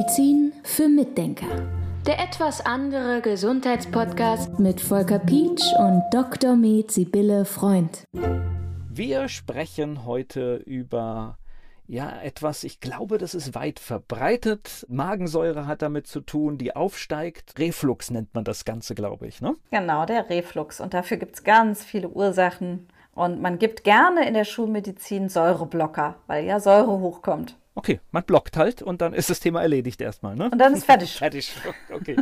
Schulmedizin für Mitdenker. Der etwas andere Gesundheitspodcast mit Volker Pietsch und Dr. Med Sibylle Freund. Wir sprechen heute über ja, etwas, ich glaube, das ist weit verbreitet. Magensäure hat damit zu tun, die aufsteigt. Reflux nennt man das Ganze, glaube ich, ne? Genau, der Reflux. Und dafür gibt es ganz viele Ursachen. Und man gibt gerne in der Schulmedizin Säureblocker, weil ja Säure hochkommt. Okay, man blockt halt und dann ist das Thema erledigt erstmal, ne? Und dann ist fertig. fertig. Okay.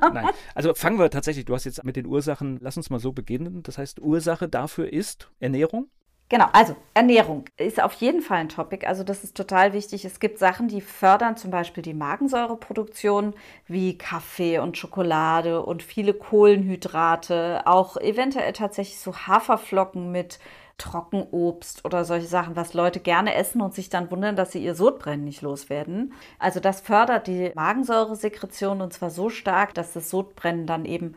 Nein. Also fangen wir tatsächlich, du hast jetzt mit den Ursachen, lass uns mal so beginnen. Das heißt, Ursache dafür ist Ernährung? Genau, also Ernährung ist auf jeden Fall ein Topic. Also das ist total wichtig. Es gibt Sachen, die fördern zum Beispiel die Magensäureproduktion, wie Kaffee und Schokolade und viele Kohlenhydrate, auch eventuell tatsächlich so Haferflocken mit Trockenobst oder solche Sachen, was Leute gerne essen und sich dann wundern, dass sie ihr Sodbrennen nicht loswerden. Also das fördert die Magensäuresekretion und zwar so stark, dass das Sodbrennen dann eben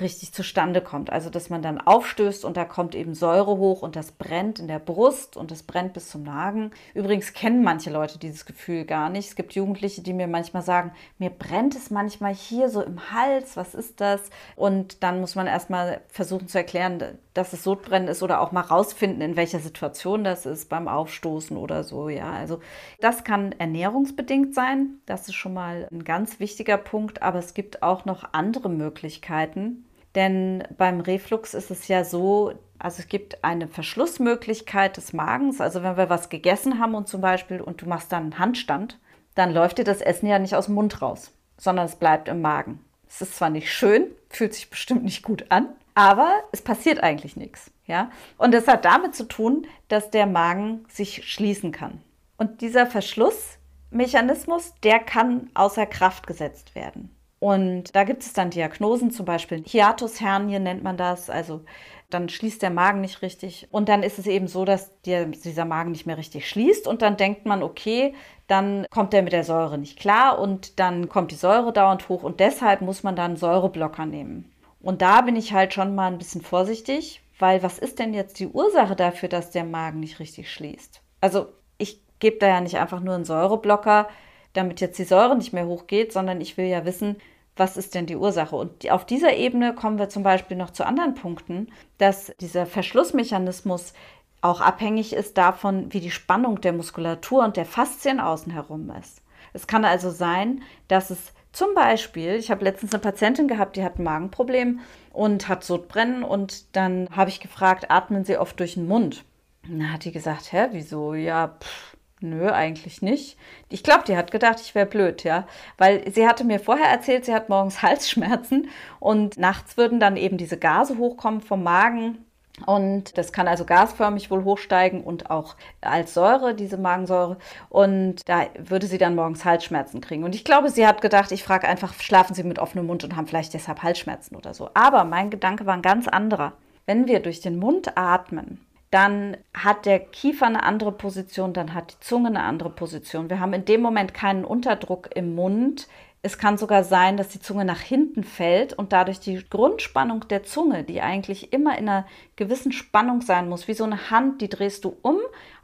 richtig zustande kommt. Also dass man dann aufstößt und da kommt eben Säure hoch und das brennt in der Brust und das brennt bis zum Magen. Übrigens kennen manche Leute dieses Gefühl gar nicht. Es gibt Jugendliche, die mir manchmal sagen, mir brennt es manchmal hier so im Hals, was ist das? Und dann muss man erstmal versuchen zu erklären, dass es Sodbrennen ist oder auch mal rausfinden, in welcher Situation das ist, beim Aufstoßen oder so. Ja, also das kann ernährungsbedingt sein. Das ist schon mal ein ganz wichtiger Punkt. Aber es gibt auch noch andere Möglichkeiten. Denn beim Reflux ist es ja so, also es gibt eine Verschlussmöglichkeit des Magens. Also wenn wir was gegessen haben und zum Beispiel und du machst dann einen Handstand, dann läuft dir das Essen ja nicht aus dem Mund raus, sondern es bleibt im Magen. Es ist zwar nicht schön, fühlt sich bestimmt nicht gut an, aber es passiert eigentlich nichts. Ja? Und das hat damit zu tun, dass der Magen sich schließen kann. Und dieser Verschlussmechanismus, der kann außer Kraft gesetzt werden. Und da gibt es dann Diagnosen, zum Beispiel Hiatushernie nennt man das. Also dann schließt der Magen nicht richtig. Und dann ist es eben so, dass der, dieser Magen nicht mehr richtig schließt. Und dann denkt man, okay, dann kommt er mit der Säure nicht klar und dann kommt die Säure dauernd hoch. Und deshalb muss man dann Säureblocker nehmen. Und da bin ich halt schon mal ein bisschen vorsichtig, weil was ist denn jetzt die Ursache dafür, dass der Magen nicht richtig schließt? Also ich gebe da ja nicht einfach nur einen Säureblocker, damit jetzt die Säure nicht mehr hochgeht, sondern ich will ja wissen, was ist denn die Ursache? Und auf dieser Ebene kommen wir zum Beispiel noch zu anderen Punkten, dass dieser Verschlussmechanismus auch abhängig ist davon, wie die Spannung der Muskulatur und der Faszien außen herum ist. Es kann also sein, dass es zum Beispiel, ich habe letztens eine Patientin gehabt, die hat ein Magenproblem und hat Sodbrennen und dann habe ich gefragt, atmen Sie oft durch den Mund? Und dann hat die gesagt, hä, wieso? Ja, pff, nö, eigentlich nicht. Ich glaube, die hat gedacht, ich wäre blöd, ja, weil sie hatte mir vorher erzählt, sie hat morgens Halsschmerzen und nachts würden dann eben diese Gase hochkommen vom Magen und das kann also gasförmig wohl hochsteigen und auch als Säure, diese Magensäure. Und da würde sie dann morgens Halsschmerzen kriegen. Und ich glaube, sie hat gedacht, ich frage einfach, schlafen Sie mit offenem Mund und haben vielleicht deshalb Halsschmerzen oder so. Aber mein Gedanke war ein ganz anderer. Wenn wir durch den Mund atmen, dann hat der Kiefer eine andere Position, dann hat die Zunge eine andere Position. Wir haben in dem Moment keinen Unterdruck im Mund, es kann sogar sein, dass die Zunge nach hinten fällt und dadurch die Grundspannung der Zunge, die eigentlich immer in einer gewissen Spannung sein muss, wie so eine Hand, die drehst du um,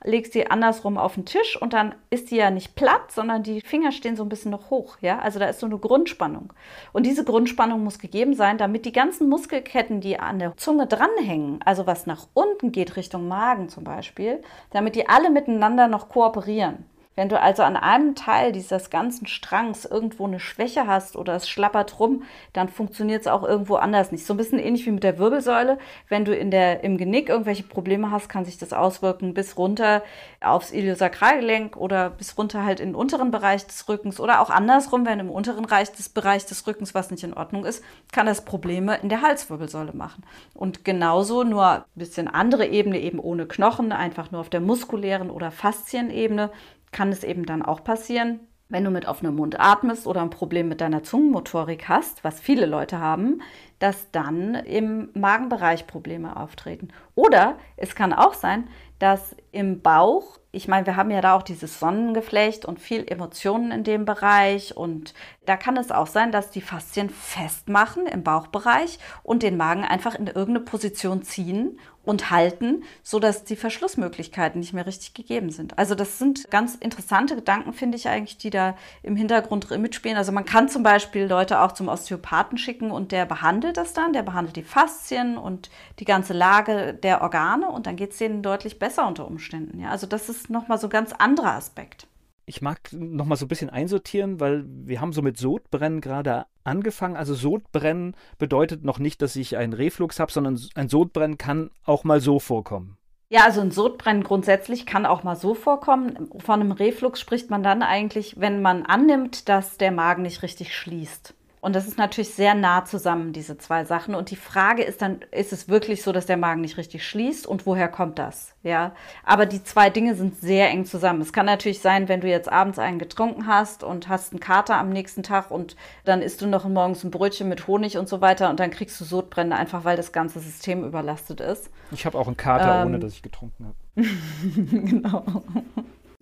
legst sie andersrum auf den Tisch und dann ist die ja nicht platt, sondern die Finger stehen so ein bisschen noch hoch, ja? Also da ist so eine Grundspannung. Und diese Grundspannung muss gegeben sein, damit die ganzen Muskelketten, die an der Zunge dranhängen, also was nach unten geht Richtung Magen zum Beispiel, damit die alle miteinander noch kooperieren. Wenn du also an einem Teil dieses ganzen Strangs irgendwo eine Schwäche hast oder es schlappert rum, dann funktioniert es auch irgendwo anders nicht. So ein bisschen ähnlich wie mit der Wirbelsäule. Wenn du in der, im Genick irgendwelche Probleme hast, kann sich das auswirken bis runter aufs Iliosakralgelenk oder bis runter halt in den unteren Bereich des Rückens oder auch andersrum, wenn im unteren Bereich des, Bereich des Rückens was nicht in Ordnung ist, kann das Probleme in der Halswirbelsäule machen. Und genauso nur ein bisschen andere Ebene, eben ohne Knochen, einfach nur auf der muskulären oder Faszienebene kann es eben dann auch passieren, wenn du mit offenem Mund atmest oder ein Problem mit deiner Zungenmotorik hast, was viele Leute haben, dass dann im Magenbereich Probleme auftreten. Oder es kann auch sein, dass im Bauch, ich meine, wir haben ja da auch dieses Sonnengeflecht und viel Emotionen in dem Bereich und da kann es auch sein, dass die Faszien festmachen im Bauchbereich und den Magen einfach in irgendeine Position ziehen und halten, sodass die Verschlussmöglichkeiten nicht mehr richtig gegeben sind. Also das sind ganz interessante Gedanken, finde ich eigentlich, die da im Hintergrund mitspielen. Also man kann zum Beispiel Leute auch zum Osteopathen schicken und der behandelt das dann, der behandelt die Faszien und die ganze Lage der Organe und dann geht es denen deutlich besser unter Umständen. Ja? Also das ist nochmal so ein ganz anderer Aspekt ich mag noch mal so ein bisschen einsortieren, weil wir haben so mit Sodbrennen gerade angefangen. Also Sodbrennen bedeutet noch nicht, dass ich einen Reflux habe, sondern ein Sodbrennen kann auch mal so vorkommen. Ja, also ein Sodbrennen grundsätzlich kann auch mal so vorkommen. Von einem Reflux spricht man dann eigentlich, wenn man annimmt, dass der Magen nicht richtig schließt. Und das ist natürlich sehr nah zusammen, diese zwei Sachen. Und die Frage ist dann, ist es wirklich so, dass der Magen nicht richtig schließt und woher kommt das? Ja, aber die zwei Dinge sind sehr eng zusammen. Es kann natürlich sein, wenn du jetzt abends einen getrunken hast und hast einen Kater am nächsten Tag und dann isst du noch morgens ein Brötchen mit Honig und so weiter und dann kriegst du Sodbrände einfach, weil das ganze System überlastet ist. Ich habe auch einen Kater, ähm, ohne dass ich getrunken habe. genau.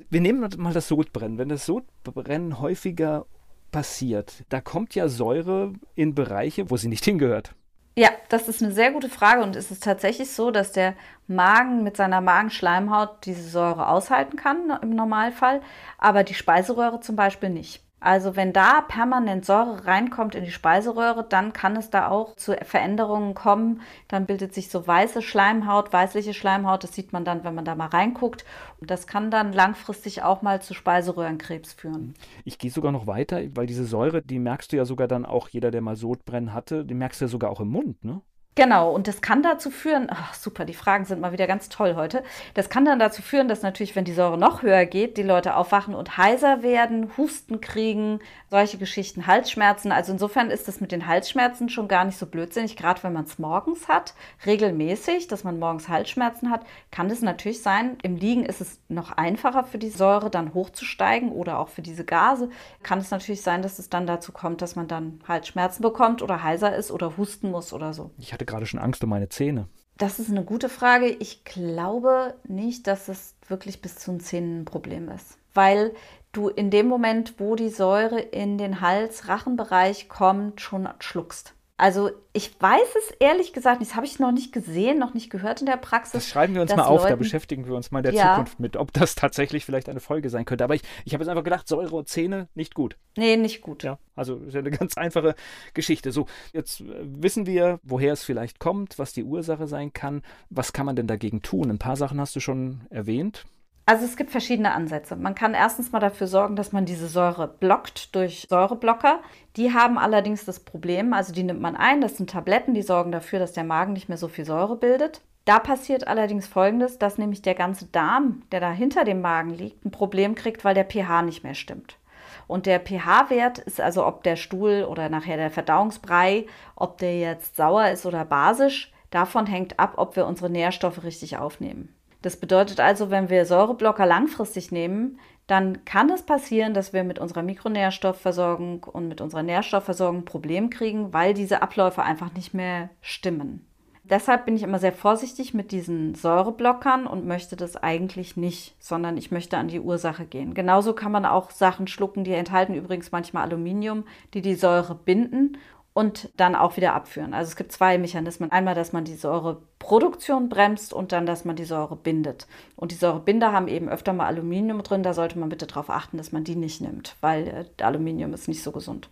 Wir nehmen mal das Sodbrennen. Wenn das Sodbrennen häufiger passiert? Da kommt ja Säure in Bereiche, wo sie nicht hingehört. Ja, das ist eine sehr gute Frage und es ist tatsächlich so, dass der Magen mit seiner Magenschleimhaut diese Säure aushalten kann im Normalfall, aber die Speiseröhre zum Beispiel nicht. Also wenn da permanent Säure reinkommt in die Speiseröhre, dann kann es da auch zu Veränderungen kommen. Dann bildet sich so weiße Schleimhaut, weißliche Schleimhaut. Das sieht man dann, wenn man da mal reinguckt. Und das kann dann langfristig auch mal zu Speiseröhrenkrebs führen. Ich gehe sogar noch weiter, weil diese Säure, die merkst du ja sogar dann auch, jeder, der mal Sodbrennen hatte, die merkst du ja sogar auch im Mund, ne? Genau, und das kann dazu führen, ach super, die Fragen sind mal wieder ganz toll heute. Das kann dann dazu führen, dass natürlich, wenn die Säure noch höher geht, die Leute aufwachen und heiser werden, Husten kriegen, solche Geschichten, Halsschmerzen. Also insofern ist das mit den Halsschmerzen schon gar nicht so blödsinnig, gerade wenn man es morgens hat, regelmäßig, dass man morgens Halsschmerzen hat, kann es natürlich sein. Im Liegen ist es noch einfacher für die Säure dann hochzusteigen oder auch für diese Gase. Kann es natürlich sein, dass es dann dazu kommt, dass man dann Halsschmerzen bekommt oder heiser ist oder husten muss oder so. Ich hatte gerade schon Angst um meine Zähne. Das ist eine gute Frage. Ich glaube nicht, dass es wirklich bis zu den Zähnen ein Problem ist. Weil du in dem Moment, wo die Säure in den Hals-Rachenbereich kommt, schon schluckst. Also ich weiß es ehrlich gesagt nicht, das habe ich noch nicht gesehen, noch nicht gehört in der Praxis. Das schreiben wir uns mal auf, Leuten, da beschäftigen wir uns mal in der ja. Zukunft mit, ob das tatsächlich vielleicht eine Folge sein könnte. Aber ich, ich habe jetzt einfach gedacht, Säure und Zähne nicht gut. Nee, nicht gut. Ja, also ist ja eine ganz einfache Geschichte. So, jetzt äh, wissen wir, woher es vielleicht kommt, was die Ursache sein kann. Was kann man denn dagegen tun? Ein paar Sachen hast du schon erwähnt. Also es gibt verschiedene Ansätze. Man kann erstens mal dafür sorgen, dass man diese Säure blockt durch Säureblocker. Die haben allerdings das Problem, also die nimmt man ein, das sind Tabletten, die sorgen dafür, dass der Magen nicht mehr so viel Säure bildet. Da passiert allerdings Folgendes, dass nämlich der ganze Darm, der da hinter dem Magen liegt, ein Problem kriegt, weil der pH nicht mehr stimmt. Und der pH-Wert ist also, ob der Stuhl oder nachher der Verdauungsbrei, ob der jetzt sauer ist oder basisch, davon hängt ab, ob wir unsere Nährstoffe richtig aufnehmen. Das bedeutet also, wenn wir Säureblocker langfristig nehmen, dann kann es passieren, dass wir mit unserer Mikronährstoffversorgung und mit unserer Nährstoffversorgung Probleme kriegen, weil diese Abläufe einfach nicht mehr stimmen. Deshalb bin ich immer sehr vorsichtig mit diesen Säureblockern und möchte das eigentlich nicht, sondern ich möchte an die Ursache gehen. Genauso kann man auch Sachen schlucken, die enthalten übrigens manchmal Aluminium, die die Säure binden und dann auch wieder abführen. Also es gibt zwei Mechanismen. Einmal, dass man die Säureproduktion bremst und dann, dass man die Säure bindet. Und die Säurebinder haben eben öfter mal Aluminium drin. Da sollte man bitte darauf achten, dass man die nicht nimmt, weil äh, Aluminium ist nicht so gesund.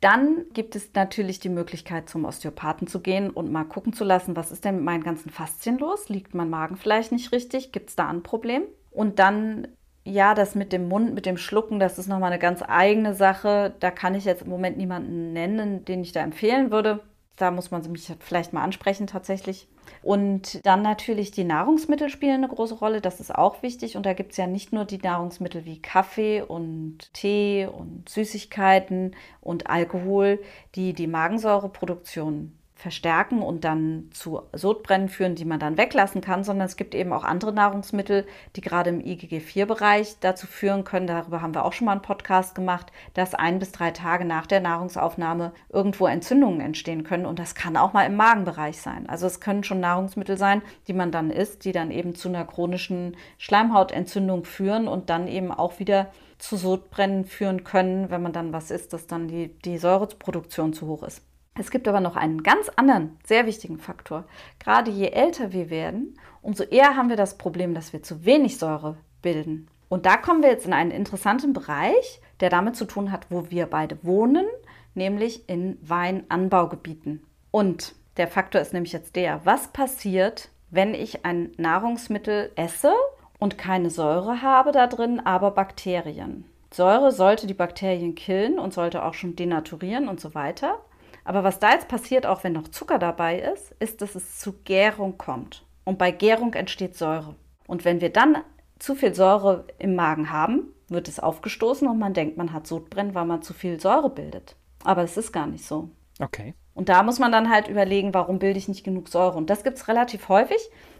Dann gibt es natürlich die Möglichkeit, zum Osteopathen zu gehen und mal gucken zu lassen, was ist denn mit meinen ganzen Faszien los? Liegt mein Magen vielleicht nicht richtig? Gibt es da ein Problem? Und dann ja, das mit dem Mund, mit dem Schlucken, das ist nochmal eine ganz eigene Sache. Da kann ich jetzt im Moment niemanden nennen, den ich da empfehlen würde. Da muss man mich vielleicht mal ansprechen tatsächlich. Und dann natürlich die Nahrungsmittel spielen eine große Rolle. Das ist auch wichtig. Und da gibt es ja nicht nur die Nahrungsmittel wie Kaffee und Tee und Süßigkeiten und Alkohol, die die Magensäureproduktion verstärken und dann zu Sodbrennen führen, die man dann weglassen kann, sondern es gibt eben auch andere Nahrungsmittel, die gerade im IgG4-Bereich dazu führen können, darüber haben wir auch schon mal einen Podcast gemacht, dass ein bis drei Tage nach der Nahrungsaufnahme irgendwo Entzündungen entstehen können und das kann auch mal im Magenbereich sein. Also es können schon Nahrungsmittel sein, die man dann isst, die dann eben zu einer chronischen Schleimhautentzündung führen und dann eben auch wieder zu Sodbrennen führen können, wenn man dann was isst, dass dann die, die Säureproduktion zu hoch ist. Es gibt aber noch einen ganz anderen, sehr wichtigen Faktor. Gerade je älter wir werden, umso eher haben wir das Problem, dass wir zu wenig Säure bilden. Und da kommen wir jetzt in einen interessanten Bereich, der damit zu tun hat, wo wir beide wohnen, nämlich in Weinanbaugebieten. Und der Faktor ist nämlich jetzt der, was passiert, wenn ich ein Nahrungsmittel esse und keine Säure habe da drin, aber Bakterien. Säure sollte die Bakterien killen und sollte auch schon denaturieren und so weiter. Aber was da jetzt passiert, auch wenn noch Zucker dabei ist, ist, dass es zu Gärung kommt. Und bei Gärung entsteht Säure. Und wenn wir dann zu viel Säure im Magen haben, wird es aufgestoßen und man denkt, man hat Sodbrennen, weil man zu viel Säure bildet. Aber es ist gar nicht so. Okay. Und da muss man dann halt überlegen, warum bilde ich nicht genug Säure. Und das gibt es relativ häufig.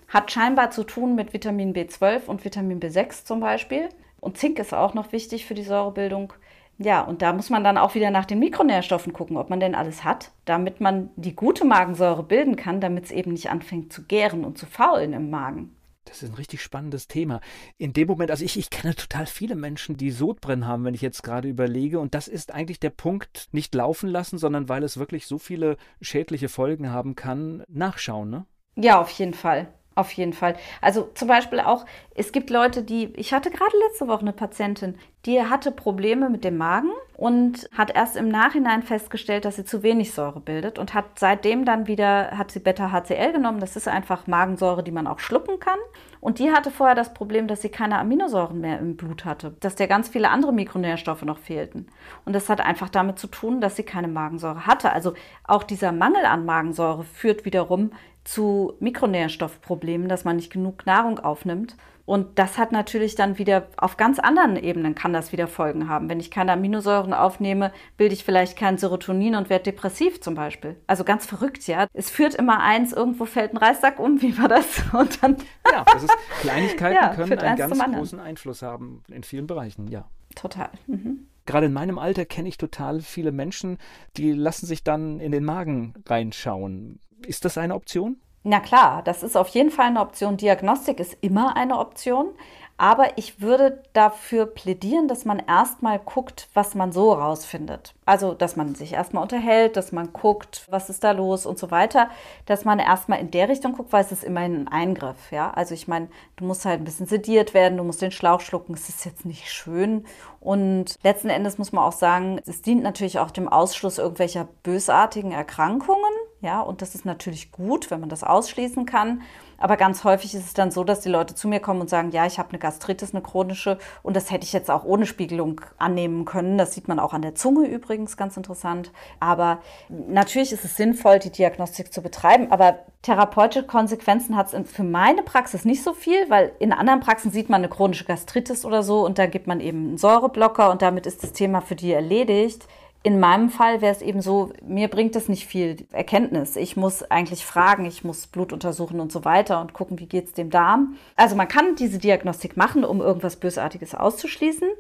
Hat scheinbar zu tun mit Vitamin B12 und Vitamin B6 zum Beispiel. Und Zink ist auch noch wichtig für die Säurebildung. Ja, und da muss man dann auch wieder nach den Mikronährstoffen gucken, ob man denn alles hat, damit man die gute Magensäure bilden kann, damit es eben nicht anfängt zu gären und zu faulen im Magen. Das ist ein richtig spannendes Thema. In dem Moment, also ich, ich kenne total viele Menschen, die Sodbrennen haben, wenn ich jetzt gerade überlege. Und das ist eigentlich der Punkt, nicht laufen lassen, sondern weil es wirklich so viele schädliche Folgen haben kann, nachschauen, ne? Ja, auf jeden Fall. Auf jeden Fall. Also zum Beispiel auch, es gibt Leute, die, ich hatte gerade letzte Woche eine Patientin, die hatte Probleme mit dem Magen und hat erst im Nachhinein festgestellt, dass sie zu wenig Säure bildet und hat seitdem dann wieder, hat sie Beta-HCl genommen. Das ist einfach Magensäure, die man auch schlucken kann. Und die hatte vorher das Problem, dass sie keine Aminosäuren mehr im Blut hatte, dass der ganz viele andere Mikronährstoffe noch fehlten. Und das hat einfach damit zu tun, dass sie keine Magensäure hatte. Also auch dieser Mangel an Magensäure führt wiederum zu Mikronährstoffproblemen, dass man nicht genug Nahrung aufnimmt. Und das hat natürlich dann wieder auf ganz anderen Ebenen kann das wieder Folgen haben. Wenn ich keine Aminosäuren aufnehme, bilde ich vielleicht kein Serotonin und werde depressiv zum Beispiel. Also ganz verrückt, ja. Es führt immer eins, irgendwo fällt ein Reissack um, wie war das? Und dann ja, das ist, Kleinigkeiten ja, können einen ganz großen Einfluss haben in vielen Bereichen, ja. Total. Mhm. Gerade in meinem Alter kenne ich total viele Menschen, die lassen sich dann in den Magen reinschauen. Ist das eine Option? Na klar, das ist auf jeden Fall eine Option. Diagnostik ist immer eine Option. Aber ich würde dafür plädieren, dass man erstmal guckt, was man so rausfindet. Also, dass man sich erstmal unterhält, dass man guckt, was ist da los und so weiter. Dass man erstmal in der Richtung guckt, weil es ist immerhin ein Eingriff. Ja, also ich meine, du musst halt ein bisschen sediert werden, du musst den Schlauch schlucken. Es ist jetzt nicht schön. Und letzten Endes muss man auch sagen, es dient natürlich auch dem Ausschluss irgendwelcher bösartigen Erkrankungen. Ja, und das ist natürlich gut, wenn man das ausschließen kann. Aber ganz häufig ist es dann so, dass die Leute zu mir kommen und sagen, ja, ich habe eine Gastritis, eine chronische, und das hätte ich jetzt auch ohne Spiegelung annehmen können. Das sieht man auch an der Zunge übrigens, ganz interessant. Aber natürlich ist es sinnvoll, die Diagnostik zu betreiben. Aber therapeutische Konsequenzen hat es für meine Praxis nicht so viel, weil in anderen Praxen sieht man eine chronische Gastritis oder so und da gibt man eben einen Säureblocker und damit ist das Thema für die erledigt. In meinem Fall wäre es eben so, mir bringt es nicht viel Erkenntnis. Ich muss eigentlich fragen, ich muss Blut untersuchen und so weiter und gucken, wie geht es dem Darm. Also man kann diese Diagnostik machen, um irgendwas Bösartiges auszuschließen.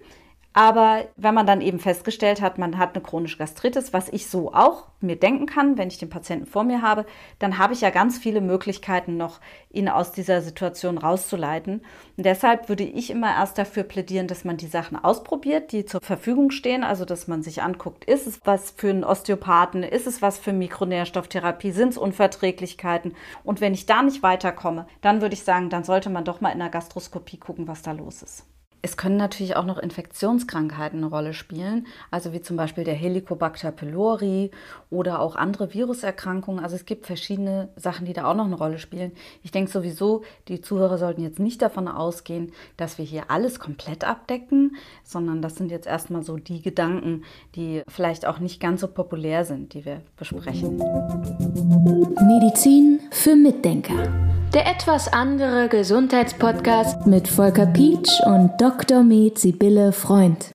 Aber wenn man dann eben festgestellt hat, man hat eine chronische Gastritis, was ich so auch mir denken kann, wenn ich den Patienten vor mir habe, dann habe ich ja ganz viele Möglichkeiten noch, ihn aus dieser Situation rauszuleiten. Und deshalb würde ich immer erst dafür plädieren, dass man die Sachen ausprobiert, die zur Verfügung stehen. Also, dass man sich anguckt, ist es was für einen Osteopathen, ist es was für Mikronährstofftherapie, sind es Unverträglichkeiten? Und wenn ich da nicht weiterkomme, dann würde ich sagen, dann sollte man doch mal in der Gastroskopie gucken, was da los ist. Es können natürlich auch noch Infektionskrankheiten eine Rolle spielen, also wie zum Beispiel der Helicobacter pylori oder auch andere Viruserkrankungen. Also es gibt verschiedene Sachen, die da auch noch eine Rolle spielen. Ich denke sowieso, die Zuhörer sollten jetzt nicht davon ausgehen, dass wir hier alles komplett abdecken, sondern das sind jetzt erstmal so die Gedanken, die vielleicht auch nicht ganz so populär sind, die wir besprechen. Medizin für Mitdenker. Der etwas andere Gesundheitspodcast mit Volker Pietsch und Dr. Med Sibylle Freund.